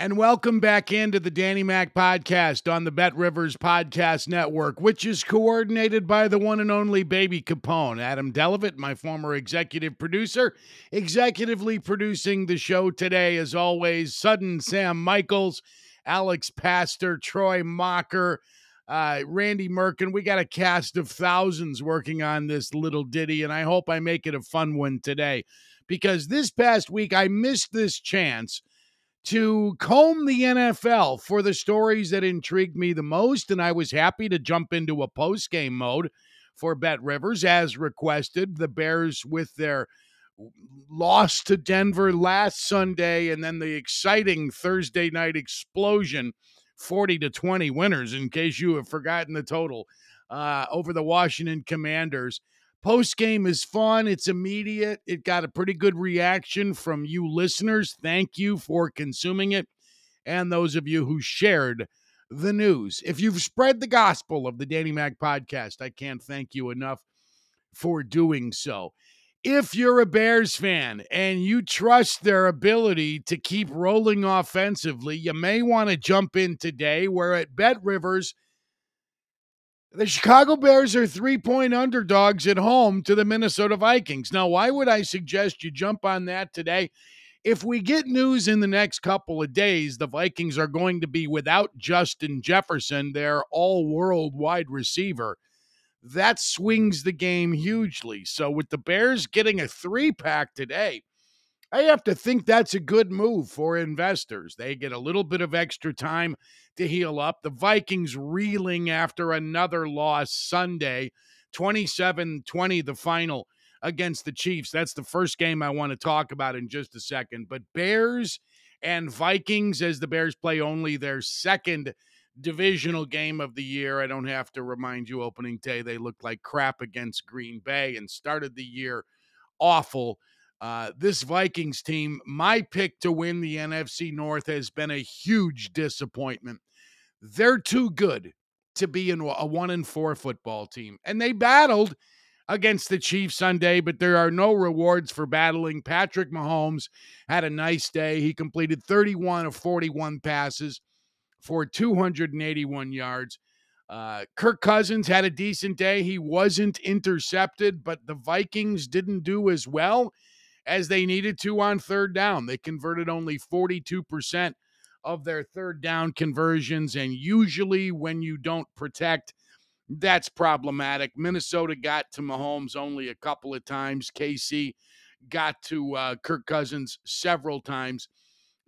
And welcome back into the Danny Mac podcast on the Bet Rivers Podcast Network, which is coordinated by the one and only Baby Capone. Adam Delavitt, my former executive producer, executively producing the show today, as always, Sudden Sam Michaels, Alex Pastor, Troy Mocker, uh, Randy Merkin. We got a cast of thousands working on this little ditty, and I hope I make it a fun one today because this past week I missed this chance to comb the NFL for the stories that intrigued me the most. And I was happy to jump into a post game mode for Bet Rivers as requested. The Bears with their loss to Denver last Sunday and then the exciting Thursday night explosion 40 to 20 winners, in case you have forgotten the total, uh, over the Washington Commanders. Post game is fun. It's immediate. It got a pretty good reaction from you listeners. Thank you for consuming it. And those of you who shared the news. If you've spread the gospel of the Danny Mac podcast, I can't thank you enough for doing so. If you're a Bears fan and you trust their ability to keep rolling offensively, you may want to jump in today. We're at Bet Rivers the Chicago Bears are three point underdogs at home to the Minnesota Vikings. Now, why would I suggest you jump on that today? If we get news in the next couple of days, the Vikings are going to be without Justin Jefferson, their all world wide receiver. That swings the game hugely. So, with the Bears getting a three pack today, I have to think that's a good move for investors. They get a little bit of extra time to heal up. The Vikings reeling after another loss Sunday, 27 20, the final against the Chiefs. That's the first game I want to talk about in just a second. But Bears and Vikings, as the Bears play only their second divisional game of the year. I don't have to remind you, opening day, they looked like crap against Green Bay and started the year awful. Uh, this Vikings team, my pick to win the NFC North has been a huge disappointment. They're too good to be in a one and four football team, and they battled against the Chiefs Sunday, but there are no rewards for battling. Patrick Mahomes had a nice day. He completed 31 of 41 passes for 281 yards. Uh, Kirk Cousins had a decent day. He wasn't intercepted, but the Vikings didn't do as well as they needed to on third down. They converted only 42% of their third down conversions. And usually, when you don't protect, that's problematic. Minnesota got to Mahomes only a couple of times. KC got to uh, Kirk Cousins several times.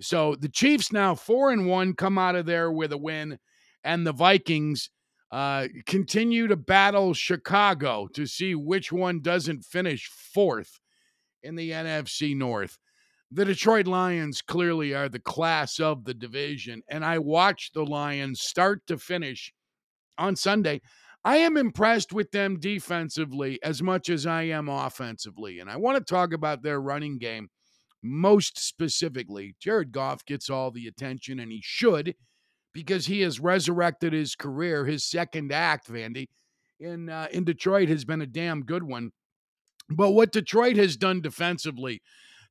So the Chiefs now four and one come out of there with a win, and the Vikings uh, continue to battle Chicago to see which one doesn't finish fourth in the NFC North. The Detroit Lions clearly are the class of the division, and I watched the Lions start to finish on Sunday. I am impressed with them defensively as much as I am offensively. And I want to talk about their running game most specifically. Jared Goff gets all the attention, and he should because he has resurrected his career. His second act, Vandy, in, uh, in Detroit has been a damn good one. But what Detroit has done defensively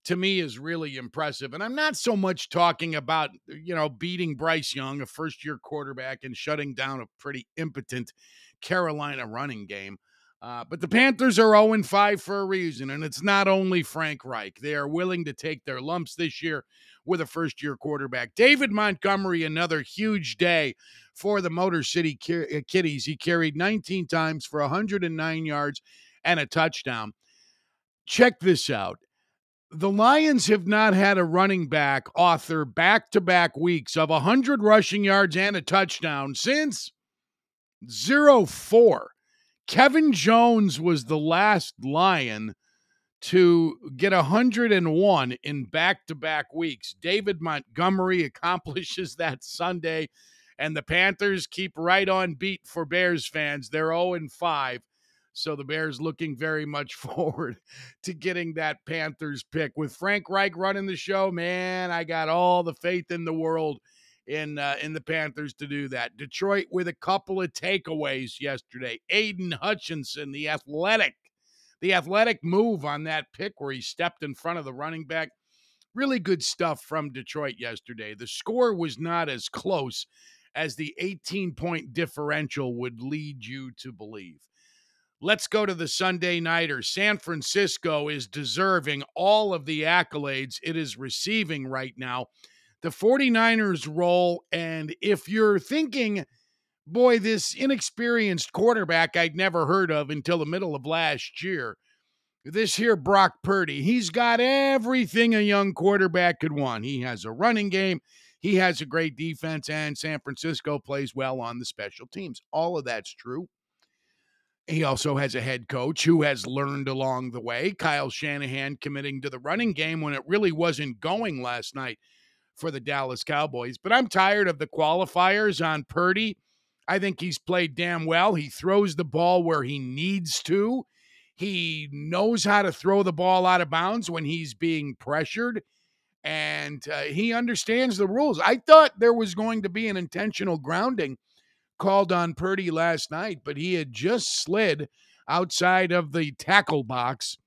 to me is really impressive. And I'm not so much talking about, you know, beating Bryce Young, a first year quarterback, and shutting down a pretty impotent Carolina running game. Uh, but the Panthers are 0 5 for a reason, and it's not only Frank Reich. They are willing to take their lumps this year with a first year quarterback. David Montgomery, another huge day for the Motor City uh, Kitties. He carried 19 times for 109 yards and a touchdown check this out. the Lions have not had a running back author back to back weeks of 100 rushing yards and a touchdown since 0 4. Kevin Jones was the last Lion to get 101 in back to back weeks. David Montgomery accomplishes that Sunday, and the Panthers keep right on beat for Bears fans. They're 0 5. So the Bears looking very much forward to getting that Panthers pick. With Frank Reich running the show, man, I got all the faith in the world in uh, in the Panthers to do that. Detroit with a couple of takeaways yesterday. Aidan Hutchinson, the athletic, the athletic move on that pick where he stepped in front of the running back. Really good stuff from Detroit yesterday. The score was not as close as the 18 point differential would lead you to believe. Let's go to the Sunday Nighter. San Francisco is deserving all of the accolades it is receiving right now. The 49ers roll, and if you're thinking, boy, this inexperienced quarterback I'd never heard of until the middle of last year, this here Brock Purdy, he's got everything a young quarterback could want. He has a running game, he has a great defense, and San Francisco plays well on the special teams. All of that's true. He also has a head coach who has learned along the way. Kyle Shanahan committing to the running game when it really wasn't going last night for the Dallas Cowboys. But I'm tired of the qualifiers on Purdy. I think he's played damn well. He throws the ball where he needs to. He knows how to throw the ball out of bounds when he's being pressured. And uh, he understands the rules. I thought there was going to be an intentional grounding called on Purdy last night, but he had just slid outside of the tackle box.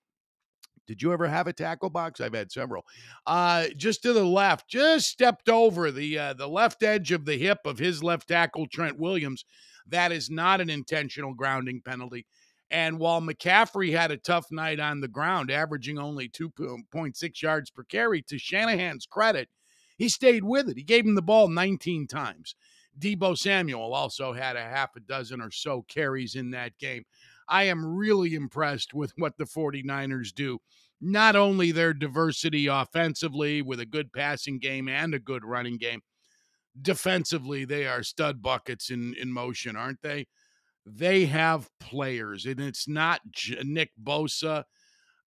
Did you ever have a tackle box? I've had several. Uh, just to the left, just stepped over the uh, the left edge of the hip of his left tackle, Trent Williams. That is not an intentional grounding penalty. And while McCaffrey had a tough night on the ground, averaging only 2.6 yards per carry, to Shanahan's credit, he stayed with it. He gave him the ball 19 times. Deebo Samuel also had a half a dozen or so carries in that game. I am really impressed with what the 49ers do. Not only their diversity offensively with a good passing game and a good running game, defensively, they are stud buckets in, in motion, aren't they? They have players, and it's not Nick Bosa.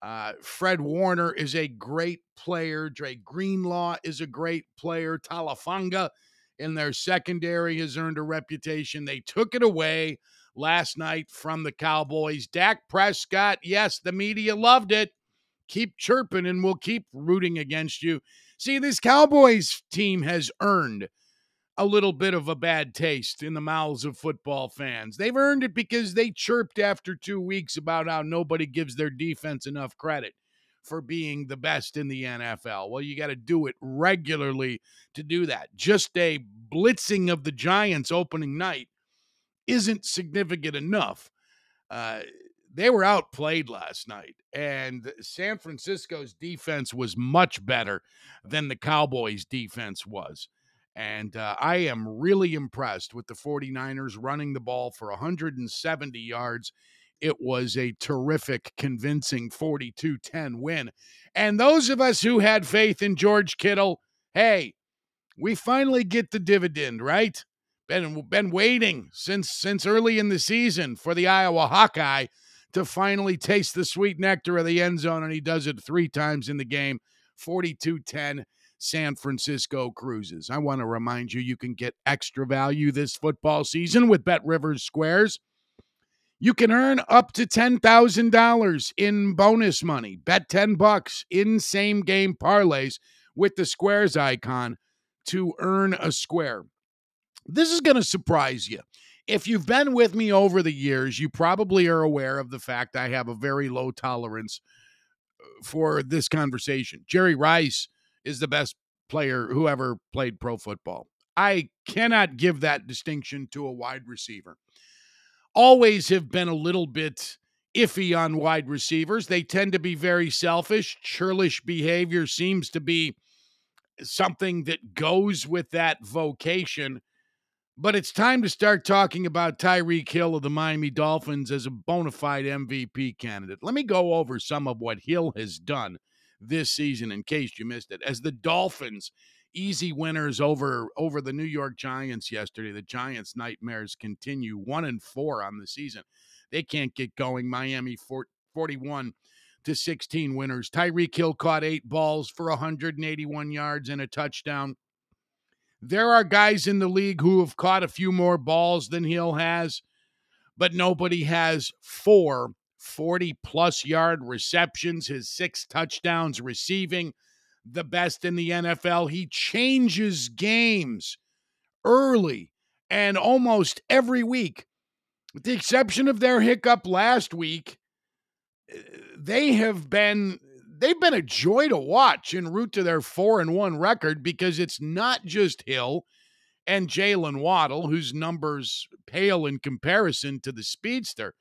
Uh, Fred Warner is a great player. Dre Greenlaw is a great player. Hufanga in their secondary has earned a reputation. They took it away last night from the Cowboys. Dak Prescott, yes, the media loved it. Keep chirping and we'll keep rooting against you. See, this Cowboys team has earned a little bit of a bad taste in the mouths of football fans. They've earned it because they chirped after two weeks about how nobody gives their defense enough credit for being the best in the NFL. Well, you got to do it regularly to do that. Just a blitzing of the Giants opening night isn't significant enough. Uh, they were outplayed last night, and San Francisco's defense was much better than the Cowboys' defense was. And uh, I am really impressed with the 49ers running the ball for 170 yards it was a terrific, convincing 42 10 win. And those of us who had faith in George Kittle, hey, we finally get the dividend, right? Been, been waiting since since early in the season for the Iowa Hawkeye to finally taste the sweet nectar of the end zone, and he does it three times in the game 42 10. San Francisco cruises. I want to remind you you can get extra value this football season with Bet Rivers Squares. You can earn up to $10,000 in bonus money. Bet 10 bucks in same game parlays with the squares icon to earn a square. This is going to surprise you. If you've been with me over the years, you probably are aware of the fact I have a very low tolerance uh, for this conversation. Jerry Rice is the best player who ever played pro football. I cannot give that distinction to a wide receiver always have been a little bit iffy on wide receivers. They tend to be very selfish. Churlish behavior seems to be something that goes with that vocation. But it's time to start talking about Tyreek Hill of the Miami Dolphins as a bona fide MVP candidate. Let me go over some of what Hill has done this season, in case you missed it, as the Dolphins easy winners over over the New York Giants yesterday. The Giants' nightmares continue. One and four on the season. They can't get going. Miami 41 to 16 winners. Tyreek Hill caught eight balls for 181 yards and a touchdown. There are guys in the league who have caught a few more balls than Hill has, but nobody has four 40 plus yard receptions, his six touchdowns receiving, the best in the NFL. He changes games early and almost every week. With the exception of their hiccup last week, they have been they've been a joy to watch en route to their four and one record because it's not just Hill and Jaylen Waddle, whose numbers pale in comparison to the speedster.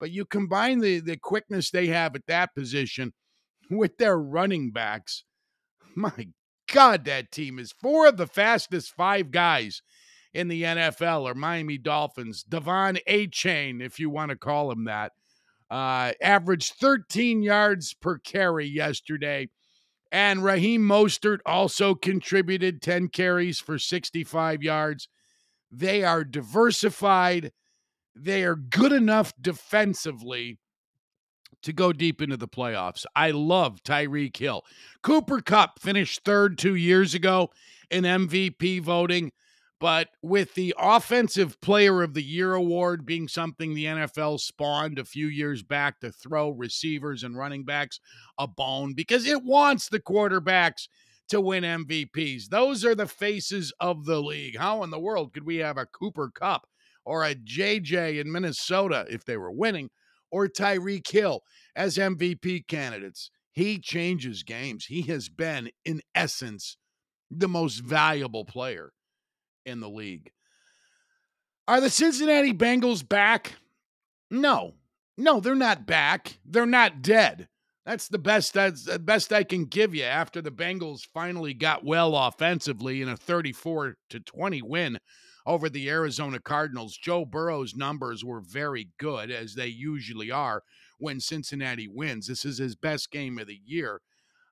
But you combine the, the quickness they have at that position with their running backs. My God, that team is four of the fastest five guys in the NFL are Miami Dolphins. De'Von Achane, if you want to call him that, uh, averaged 13 yards per carry yesterday. And Raheem Mostert also contributed 10 carries for 65 yards. They are diversified. They are good enough defensively to go deep into the playoffs. I love Tyreek Hill. Cooper Kupp finished third two years ago in MVP voting. But with the Offensive Player of the Year award being something the NFL spawned a few years back to throw receivers and running backs a bone because it wants the quarterbacks to win MVPs. Those are the faces of the league. How in the world could we have a Cooper Kupp or a JJ in Minnesota if they were winning or Tyreek Hill as MVP candidates? He changes games. He has been, in essence, the most valuable player in the league. Are the Cincinnati Bengals back? No. No, they're not back. They're not dead. That's the best that's the best I can give you after the Bengals finally got well offensively in a 34 to 20 win over the Arizona Cardinals. Joe Burrow's numbers were very good as they usually are when Cincinnati wins. This is his best game of the year.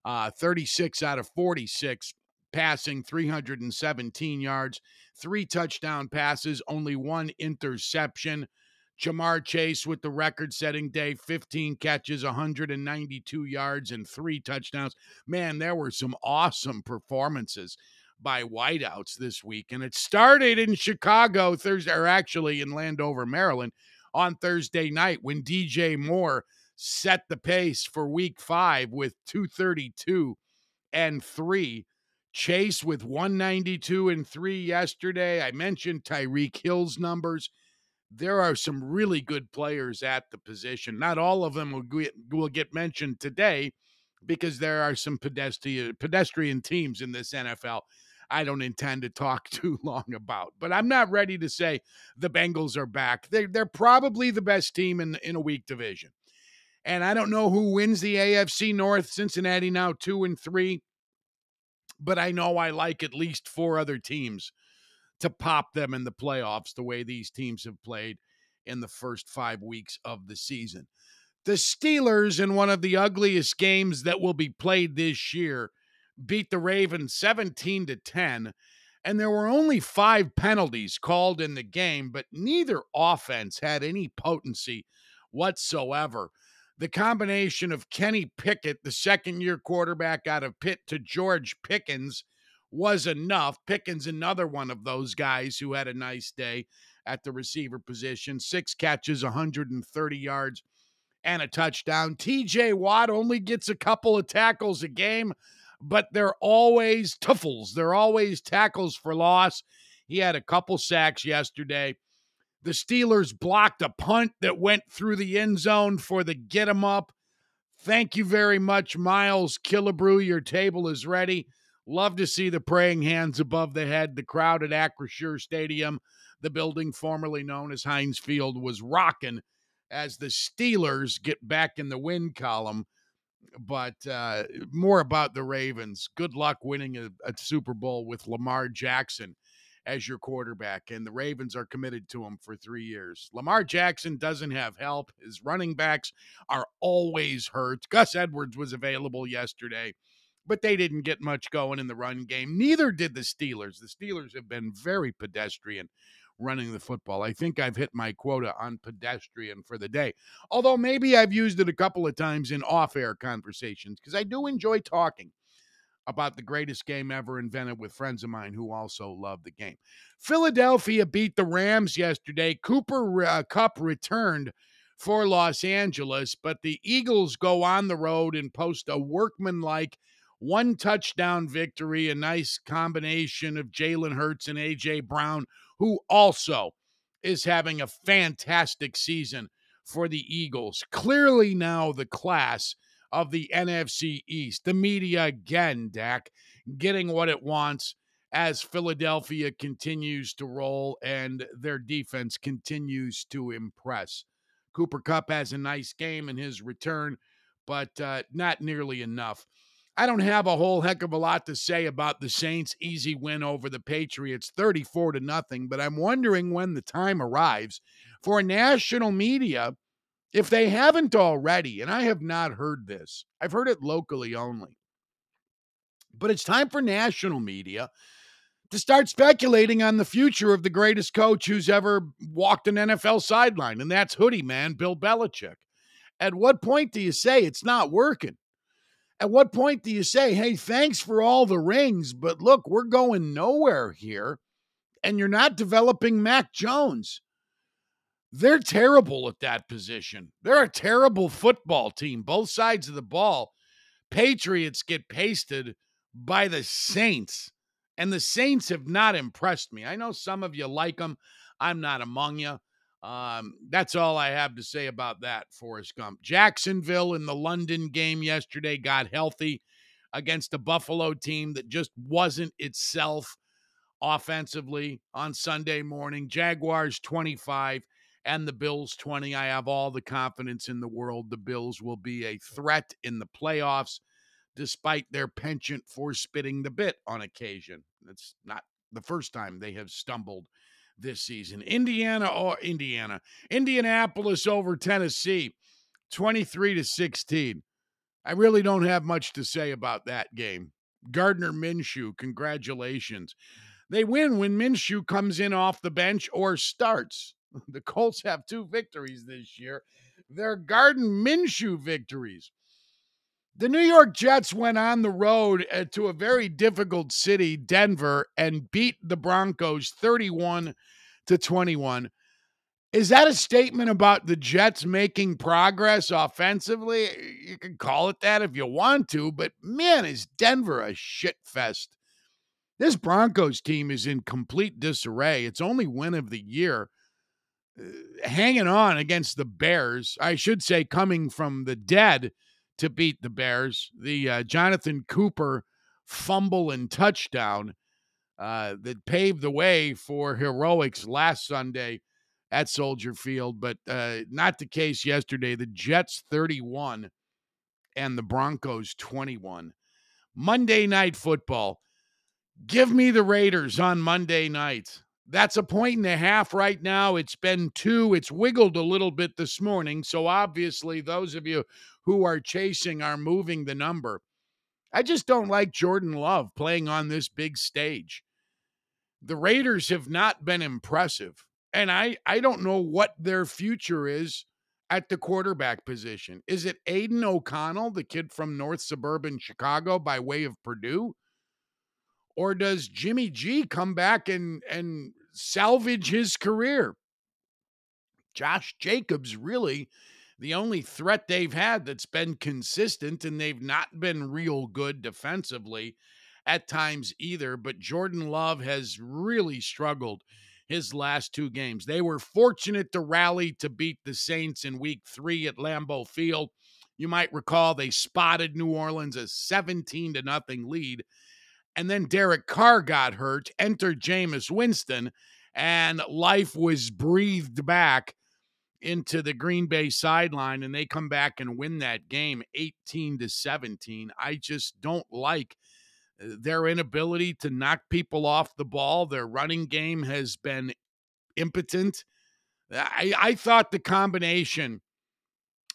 Uh, 36 out of 46 passing 317 yards, three touchdown passes, only one interception. Ja'Marr Chase with the record setting day 15 catches, 192 yards, and three touchdowns. Man, there were some awesome performances by wideouts this week. And it started in Chicago Thursday, or actually in Landover, Maryland, on Thursday night when DJ Moore set the pace for week five with 232 and three. Chase with 192 and three yesterday. I mentioned Tyreek Hill's numbers. There are some really good players at the position. Not all of them will get, will get mentioned today because there are some pedestrian pedestrian teams in this NFL. I don't intend to talk too long about, but I'm not ready to say the Bengals are back. They they're probably the best team in in a weak division. And I don't know who wins the AFC North. Cincinnati now 2 and 3 but I know I like at least four other teams to pop them in the playoffs the way these teams have played in the first five weeks of the season. The Steelers, in one of the ugliest games that will be played this year, beat the Ravens 17 to 10. And there were only five penalties called in the game, but neither offense had any potency whatsoever the combination of Kenny Pickett, the second year quarterback out of Pitt, to George Pickens was enough. Pickens, another one of those guys who had a nice day at the receiver position, six catches, 130 yards, and a touchdown. TJ Watt only gets a couple of tackles a game, but they're always tuffles. They're always tackles for loss. He had a couple sacks yesterday. The Steelers blocked a punt that went through the end zone for the get 'em up. Thank you very much, Miles Killebrew. Your table is ready. Love to see the praying hands above the head. The crowd at Acrisure Stadium, the building formerly known as Heinz Field, was rocking as the Steelers get back in the win column. But uh, more about the Ravens. Good luck winning a, a Super Bowl with Lamar Jackson as your quarterback, and the Ravens are committed to him for three years. Lamar Jackson doesn't have help. His running backs are always hurt. Gus Edwards was available yesterday, but they didn't get much going in the run game. Neither did the Steelers. The Steelers have been very pedestrian running the football. I think I've hit my quota on pedestrian for the day. Although maybe I've used it a couple of times in off air conversations because I do enjoy talking about the greatest game ever invented with friends of mine who also love the game. Philadelphia beat the Rams yesterday. Cooper uh, Kupp returned for Los Angeles, but the Eagles go on the road and post a workmanlike one touchdown victory, a nice combination of Jalen Hurts and A.J. Brown, who also is having a fantastic season for the Eagles. Clearly now the class of the NFC East. The media again, Dak, getting what it wants as Philadelphia continues to roll and their defense continues to impress. Cooper Kupp has a nice game in his return, but uh, not nearly enough. I don't have a whole heck of a lot to say about the Saints' easy win over the Patriots, 34 to nothing, but I'm wondering when the time arrives for national media, if they haven't already, and I have not heard this, I've heard it locally only. But it's time for national media to start speculating on the future of the greatest coach who's ever walked an NFL sideline, and that's hoodie man, Bill Belichick. At what point do you say it's not working? At what point do you say, hey, thanks for all the rings, but look, we're going nowhere here, and you're not developing Mac Jones? They're terrible at that position. They're a terrible football team, both sides of the ball. Patriots get pasted by the Saints, and the Saints have not impressed me. I know some of you like them. I'm not among you. Um, that's all I have to say about that, Forrest Gump. Jacksonville in the London game yesterday got healthy against a Buffalo team that just wasn't itself offensively on Sunday morning. Jaguars 25 and the Bills 20. I have all the confidence in the world the Bills will be a threat in the playoffs despite their penchant for spitting the bit on occasion. It's not the first time they have stumbled this season. Indiana or Indiana, Indianapolis over Tennessee, 23 to 16. I really don't have much to say about that game. Gardner Minshew, congratulations. They win when Minshew comes in off the bench or starts. The Colts have two victories this year. They're Gardner Minshew victories. The New York Jets went on the road uh, to a very difficult city, Denver, and beat the Broncos 31 to 21. Is that a statement about the Jets making progress offensively? You can call it that if you want to, but man, is Denver a shit fest. This Broncos team is in complete disarray. It's only win of the year. Uh, hanging on against the Bears, I should say, coming from the dead to beat the Bears. The uh, Jonathan Cooper fumble and touchdown uh, that paved the way for heroics last Sunday at Soldier Field, but uh, not the case yesterday. The Jets 31 and the Broncos 21. Monday night football. Give me the Raiders on Monday night. That's a point and a half right now. It's been two. It's wiggled a little bit this morning. So obviously, those of you who are chasing are moving the number. I just don't like Jordan Love playing on this big stage. The Raiders have not been impressive. And I, I don't know what their future is at the quarterback position. Is it Aidan O'Connell, the kid from North Suburban Chicago by way of Purdue? Or does Jimmy G come back and, and salvage his career? Josh Jacobs really the only threat they've had that's been consistent, and they've not been real good defensively at times either. But Jordan Love has really struggled his last two games. They were fortunate to rally to beat the Saints in week three at Lambeau Field. You might recall they spotted New Orleans a 17 to nothing lead. And then Derek Carr got hurt, entered Jameis Winston, and life was breathed back into the Green Bay sideline and they come back and win that game 18 to 17. I just don't like uh, their inability to knock people off the ball. Their running game has been impotent. I, I thought the combination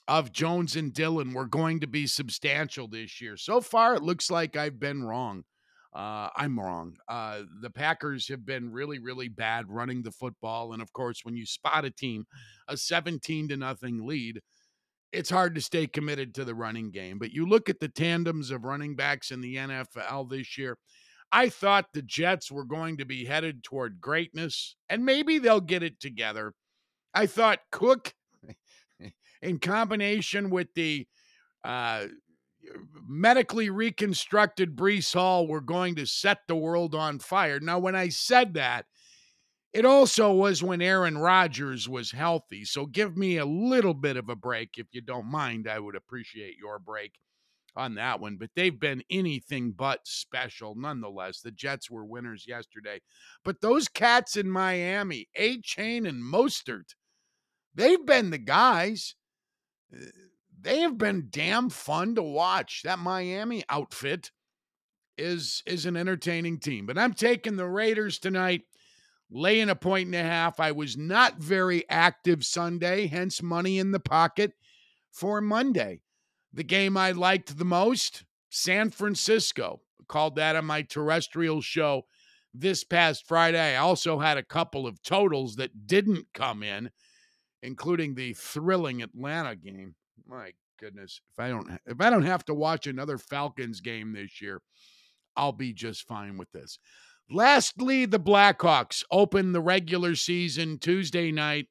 of Jones and Dillon were going to be substantial this year. So far, it looks like I've been wrong. Uh, I'm wrong. Uh, the Packers have been really, really bad running the football, and of course, when you spot a team a 17 to nothing lead, it's hard to stay committed to the running game. But you look at the tandems of running backs in the NFL this year. I thought the Jets were going to be headed toward greatness, and maybe they'll get it together. I thought Cook, in combination with the uh, medically reconstructed Breece Hall, were going to set the world on fire. Now, when I said that, it also was when Aaron Rodgers was healthy. So give me a little bit of a break if you don't mind. I would appreciate your break on that one. But they've been anything but special nonetheless. The Jets were winners yesterday. But those cats in Miami, Achane and Mostert, they've been the guys. They have been damn fun to watch. That Miami outfit is is an entertaining team. But I'm taking the Raiders tonight, laying a point and a half. I was not very active Sunday, hence money in the pocket for Monday. The game I liked the most, San Francisco. Called that on my terrestrial show this past Friday. I also had a couple of totals that didn't come in including the thrilling Atlanta game. My goodness, if I don't if I don't have to watch another Falcons game this year, I'll be just fine with this. Lastly, the Blackhawks open the regular season Tuesday night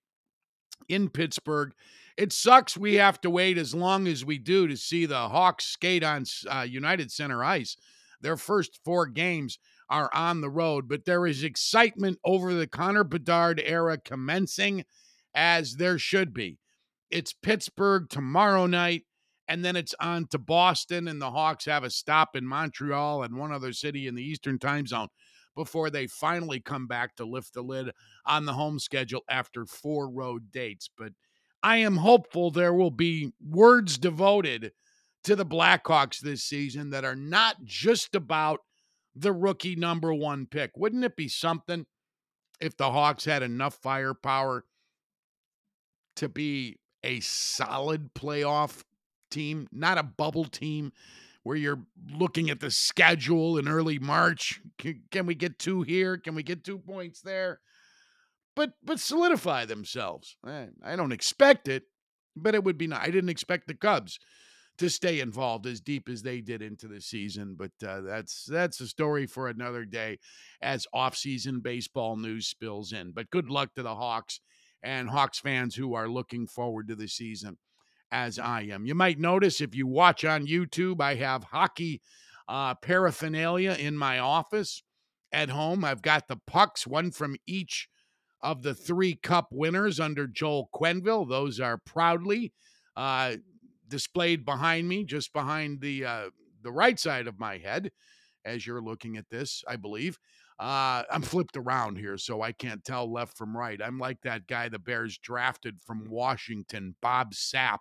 in Pittsburgh. It sucks we have to wait as long as we do to see the Hawks skate on uh, United Center ice. Their first four games are on the road, but there is excitement over the Connor Bedard era commencing as there should be. It's Pittsburgh tomorrow night, and then it's on to Boston, and the Hawks have a stop in Montreal and one other city in the Eastern time zone before they finally come back to lift the lid on the home schedule after four road dates. But I am hopeful there will be words devoted to the Blackhawks this season that are not just about the rookie number one pick. Wouldn't it be something if the Hawks had enough firepower to be a solid playoff team, not a bubble team where you're looking at the schedule in early March. Can, can, we get two here? Can we get two points there? But but solidify themselves. I, don't expect it, but it would be nice. I didn't expect the Cubs to stay involved as deep as they did into the season, but uh, that's that's a story for another day as off-season baseball news spills in. But good luck to the Hawks and Hawks fans who are looking forward to the season as I am. You might notice if you watch on YouTube, I have hockey uh, paraphernalia in my office at home. I've got the pucks, one from each of the three cup winners under Joel Quenneville. Those are proudly uh, displayed behind me, just behind the uh, the right side of my head, as you're looking at this, I believe. Uh, I'm flipped around here, so I can't tell left from right. I'm like that guy the Bears drafted from Washington, Bob Sapp,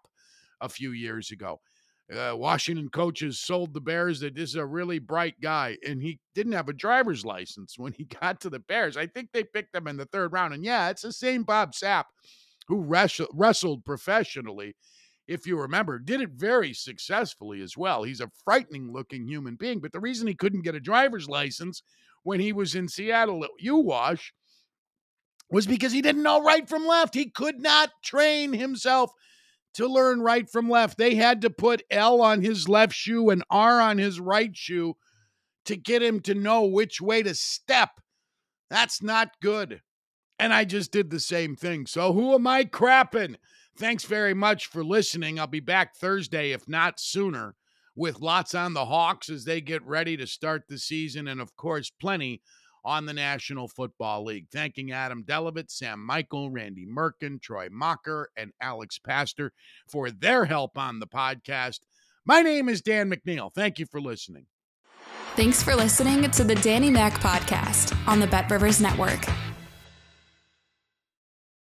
a few years ago. Uh, Washington coaches sold the Bears that this is a really bright guy, and he didn't have a driver's license when he got to the Bears. I think they picked him in the third round, and yeah, it's the same Bob Sapp who wrestled, wrestled professionally. If you remember, did it very successfully as well. He's a frightening looking human being, but the reason he couldn't get a driver's license when he was in Seattle at UWash was because he didn't know right from left. He could not train himself to learn right from left. They had to put L on his left shoe and R on his right shoe to get him to know which way to step. That's not good. And I just did the same thing. So who am I crapping? Thanks very much for listening. I'll be back Thursday, if not sooner with lots on the Hawks as they get ready to start the season, and of course, plenty on the National Football League. Thanking Adam Delavit, Sam Michael, Randy Merkin, Troy Mocker, and Alex Pastor for their help on the podcast. My name is Dan McNeil. Thank you for listening. Thanks for listening to the Danny Mac podcast on the Bet Rivers Network.